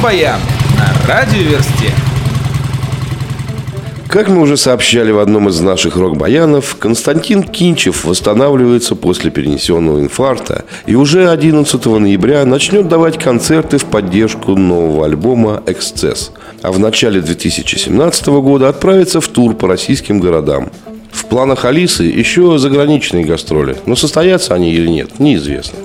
Рок-баян на радиоверсте. Как мы уже сообщали в одном из наших рок-баянов, Константин Кинчев восстанавливается после перенесенного инфаркта и уже 11 ноября начнет давать концерты в поддержку нового альбома «Эксцесс», а в начале 2017 года отправится в тур по российским городам. В планах Алисы еще заграничные гастроли, но состоятся они или нет, неизвестно.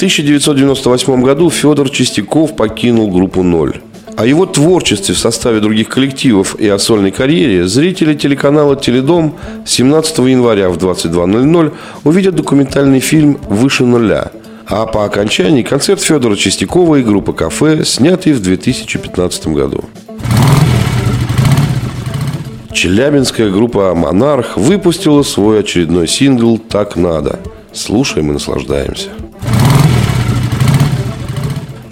В 1998 году Федор Чистяков покинул группу «Ноль». О его творчестве в составе других коллективов и о сольной карьере зрители телеканала «Теледом» 17 января в 22.00 увидят документальный фильм «Выше нуля», а по окончании концерт Федора Чистякова и группы «Кафе», снятый в 2015 году. Челябинская группа «Монарх» выпустила свой очередной сингл «Так надо». Слушаем и наслаждаемся.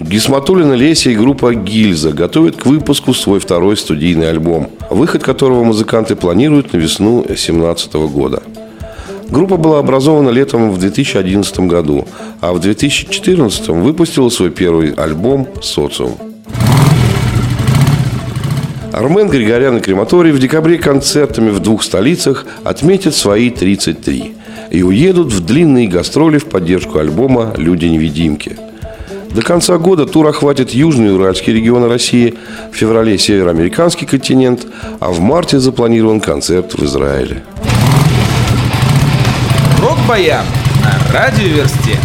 Гисматулина Леся и группа «Гильза» готовят к выпуску свой второй студийный альбом, выход которого музыканты планируют на весну 2017 года. Группа была образована летом в 2011 году, а в 2014 выпустила свой первый альбом «Социум». Армен Григорян и Крематорий в декабре концертами в двух столицах отметят свои 33 и уедут в длинные гастроли в поддержку альбома «Люди-невидимки». До конца года тур охватит Южный Уральский регион России, в феврале Североамериканский континент, а в марте запланирован концерт в Израиле. Рок-баян на радиоверсте.